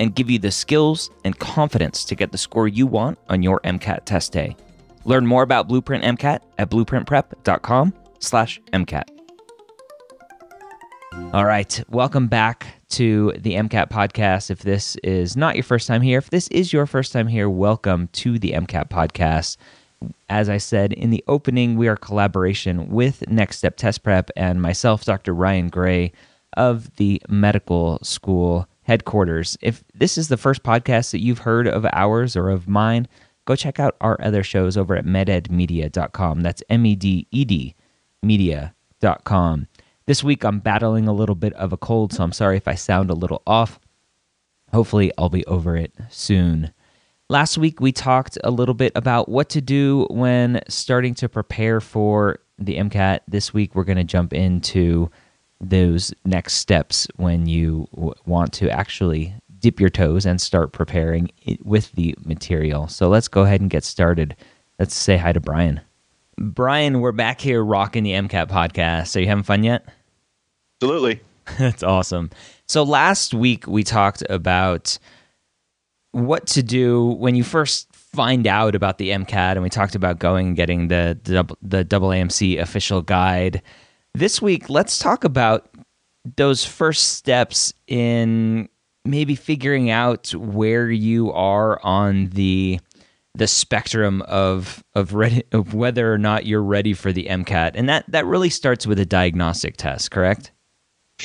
and give you the skills and confidence to get the score you want on your MCAT test day. Learn more about Blueprint MCAT at blueprintprep.com/mcat. All right, welcome back to the MCAT podcast. If this is not your first time here, if this is your first time here, welcome to the MCAT podcast. As I said in the opening, we are collaboration with Next Step Test Prep and myself, Dr. Ryan Gray of the medical school headquarters. If this is the first podcast that you've heard of ours or of mine, go check out our other shows over at mededmedia.com. That's M E D E D media.com. This week I'm battling a little bit of a cold, so I'm sorry if I sound a little off. Hopefully, I'll be over it soon. Last week, we talked a little bit about what to do when starting to prepare for the MCAT. This week, we're going to jump into those next steps when you w- want to actually dip your toes and start preparing it with the material. So let's go ahead and get started. Let's say hi to Bryan. Bryan, we're back here rocking the MCAT podcast. Are you having fun yet? Absolutely. That's awesome. So last week we talked about what to do when you first find out about the MCAT, and we talked about going and getting the the, the double AMC official guide. This week, let's talk about those first steps in maybe figuring out where you are on the the spectrum of of ready of whether or not you're ready for the MCAT, and that that really starts with a diagnostic test, correct?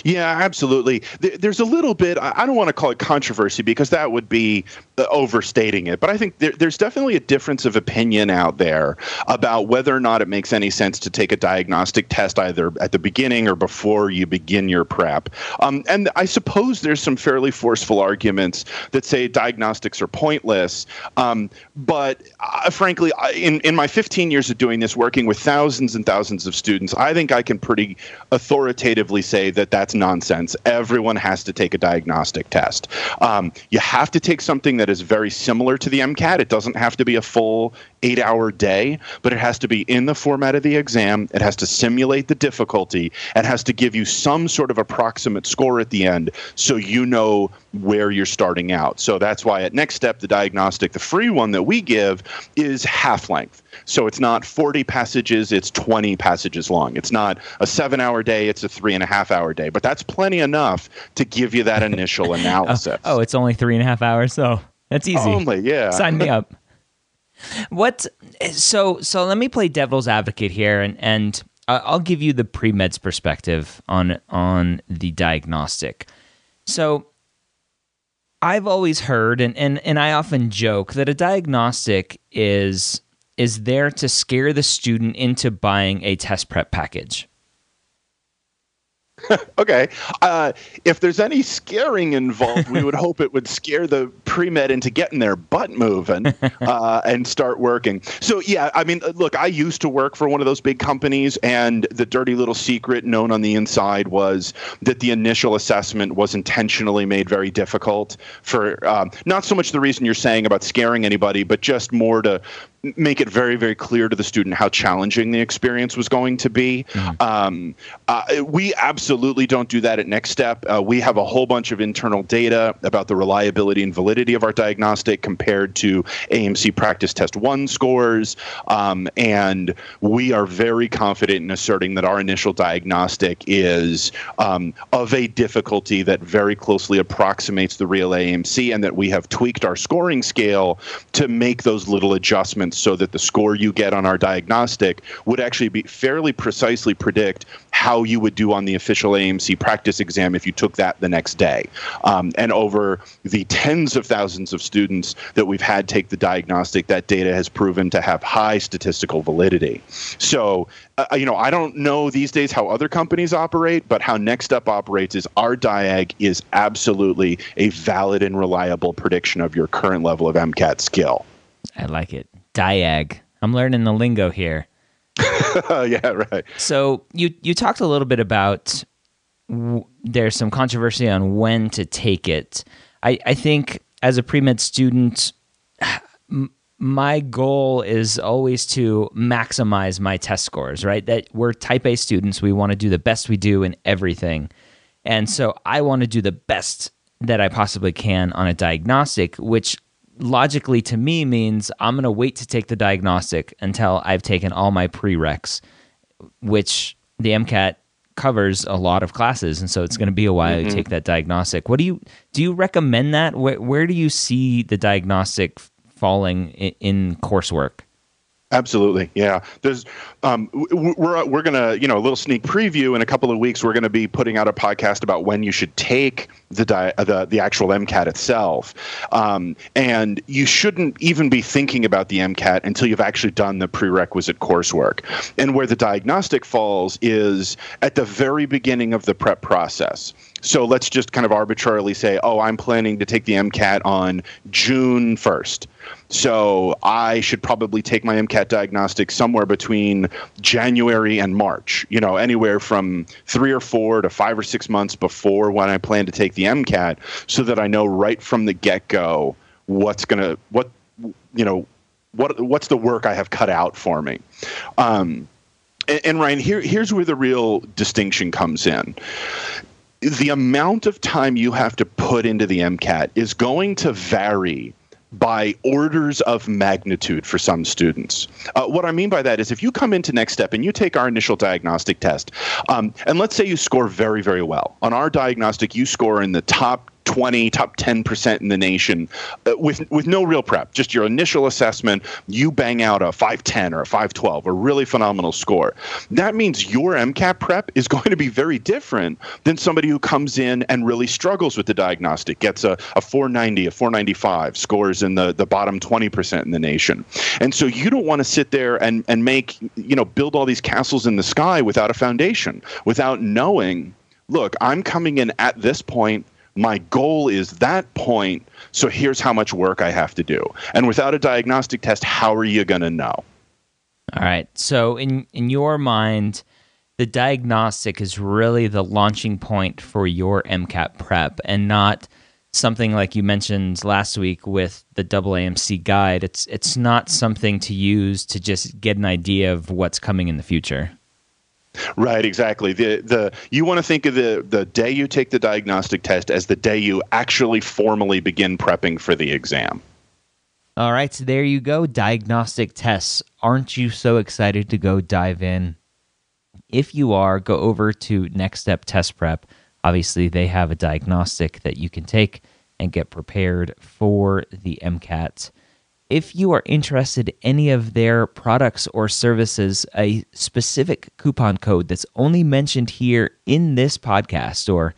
Yeah, absolutely. There's a little bit, I don't want to call it controversy because that would be uh, overstating it, but I think there's definitely a difference of opinion out there about whether or not it makes any sense to take a diagnostic test either at the beginning or before you begin your prep. Um, and I suppose there's some fairly forceful arguments that say diagnostics are pointless. Um, but uh, frankly, in, in my 15 years of doing this, working with thousands and thousands of students, I think I can pretty authoritatively say that that that's nonsense. Everyone has to take a diagnostic test. Um, you have to take something that is very similar to the MCAT. It doesn't have to be a full eight hour day, but it has to be in the format of the exam. It has to simulate the difficulty. It has to give you some sort of approximate score at the end so you know where you're starting out. So that's why at Next Step, the diagnostic, the free one that we give is half length. So it's not 40 passages, it's 20 passages long. It's not a seven hour day, it's a three and a half hour day. But that's plenty enough to give you that initial analysis. oh, oh, it's only three and a half hours, so that's easy. Only, yeah. Sign me up. What? So, so let me play devil's advocate here, and and I'll give you the pre meds perspective on on the diagnostic. So, I've always heard, and, and and I often joke that a diagnostic is is there to scare the student into buying a test prep package. okay. Uh, if there's any scaring involved, we would hope it would scare the pre med into getting their butt moving uh, and start working. So, yeah, I mean, look, I used to work for one of those big companies, and the dirty little secret known on the inside was that the initial assessment was intentionally made very difficult for um, not so much the reason you're saying about scaring anybody, but just more to make it very very clear to the student how challenging the experience was going to be. Mm-hmm. um, uh, we absolutely don't do that at next step. Uh, we have a whole bunch of internal data about the reliability and validity of our diagnostic compared to amc practice test 1 scores. Um, and we are very confident in asserting that our initial diagnostic is um, of a difficulty that very closely approximates the real amc and that we have tweaked our scoring scale to make those little adjustments students so that the score you get on our diagnostic would actually be fairly precisely predict how you would do on the official AMC practice exam if you took that the next day. Um, and over the tens of thousands of students that we've had take the diagnostic, that data has proven to have high statistical validity. So, uh, you know, I don't know these days how other companies operate, but how Next Step operates is our diag is absolutely a valid and reliable prediction of your current level of MCAT skill. I like it. Diag. I'm learning the lingo here. yeah, right. So you you talked a little bit about w- there's some controversy on when to take it. I I think as a pre med student, m- my goal is always to maximize my test scores. Right, that we're Type A students. We want to do the best we do in everything, and so I want to do the best that I possibly can on a diagnostic, which logically to me means I'm going to wait to take the diagnostic until I've taken all my prereqs, which the MCAT covers a lot of classes, and so it's going to be a while mm-hmm. to take that diagnostic. What do you do? You recommend that? Where, where do you see the diagnostic falling in, in coursework? Absolutely, yeah. There's, um, we're we're gonna, you know, a little sneak preview in a couple of weeks. We're gonna be putting out a podcast about when you should take the di- the the actual MCAT itself, um, and you shouldn't even be thinking about the MCAT until you've actually done the prerequisite coursework. And where the diagnostic falls is at the very beginning of the prep process. So let's just kind of arbitrarily say, oh, I'm planning to take the MCAT on June 1st. So I should probably take my MCAT diagnostic somewhere between January and March, you know, anywhere from three or four to five or six months before when I plan to take the MCAT so that I know right from the get go what's to, what, you know, what, what's the work I have cut out for me. Um, and, and Ryan, here, here's where the real distinction comes in the amount of time you have to put into the MCAT is going to vary by orders of magnitude for some students. Uh, what I mean by that is if you come into Next Step and you take our initial diagnostic test, um, and let's say you score very, very well. On our diagnostic, you score in the top 20, top 10% in the nation uh, with with no real prep. Just your initial assessment, you bang out a 510 or a 512, a really phenomenal score. That means your MCAT prep is going to be very different than somebody who comes in and really struggles with the diagnostic, gets a, a 490, a 495, scores in the, the bottom 20% in the nation. And so you don't want to sit there and, and make, you know, build all these castles in the sky without a foundation, without knowing look, I'm coming in at this point my goal is that point. So here's how much work I have to do. And without a diagnostic test, how are you going to know? All right. So in in your mind, the diagnostic is really the launching point for your MCAT prep and not something like you mentioned last week with the AAMC guide. It's it's not something to use to just get an idea of what's coming in the future. Right, exactly. The the you want to think of the the day you take the diagnostic test as the day you actually formally begin prepping for the exam. All right, so there you go. Diagnostic tests. Aren't you so excited to go dive in? If you are, go over to Next Step Test Prep. Obviously, they have a diagnostic that you can take and get prepared for the MCAT if you are interested in any of their products or services, a specific coupon code that's only mentioned here in this podcast or,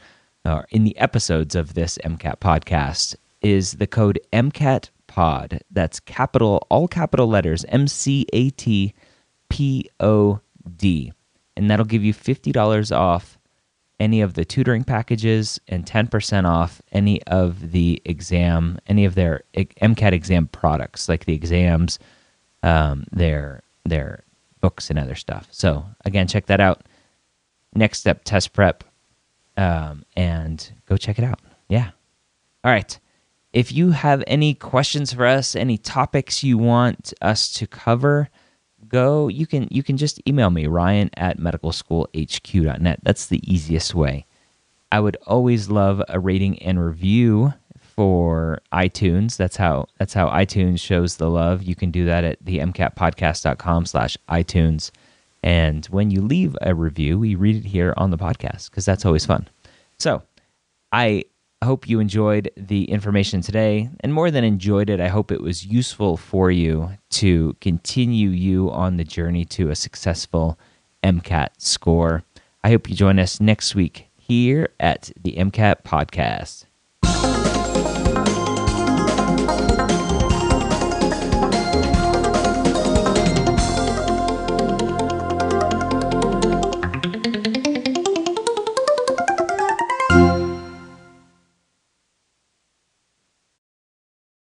in the episodes of this MCAT podcast is the code MCAT Pod. That's capital, all capital letters, M C A T P O D. And that'll give you $50 off any of the tutoring packages and 10% off any of the exam, any of their MCAT exam products, like the exams, um, their their books and other stuff. So again, check that out. Next step, test prep, um, and go check it out. Yeah. All right. If you have any questions for us, any topics you want us to cover, go you can you can just email me ryan at medicalschoolhq.net that's the easiest way. I would always love a rating and review for itunes. That's how that's how itunes shows the love. You can do that at the mcatpodcast.com slash itunes. And when you leave a review we read it here on the podcast because that's always fun. So i I hope you enjoyed the information today. And more than enjoyed it, I hope it was useful for you to continue you on the journey to a successful MCAT score. I hope you join us next week here at the MCAT Podcast.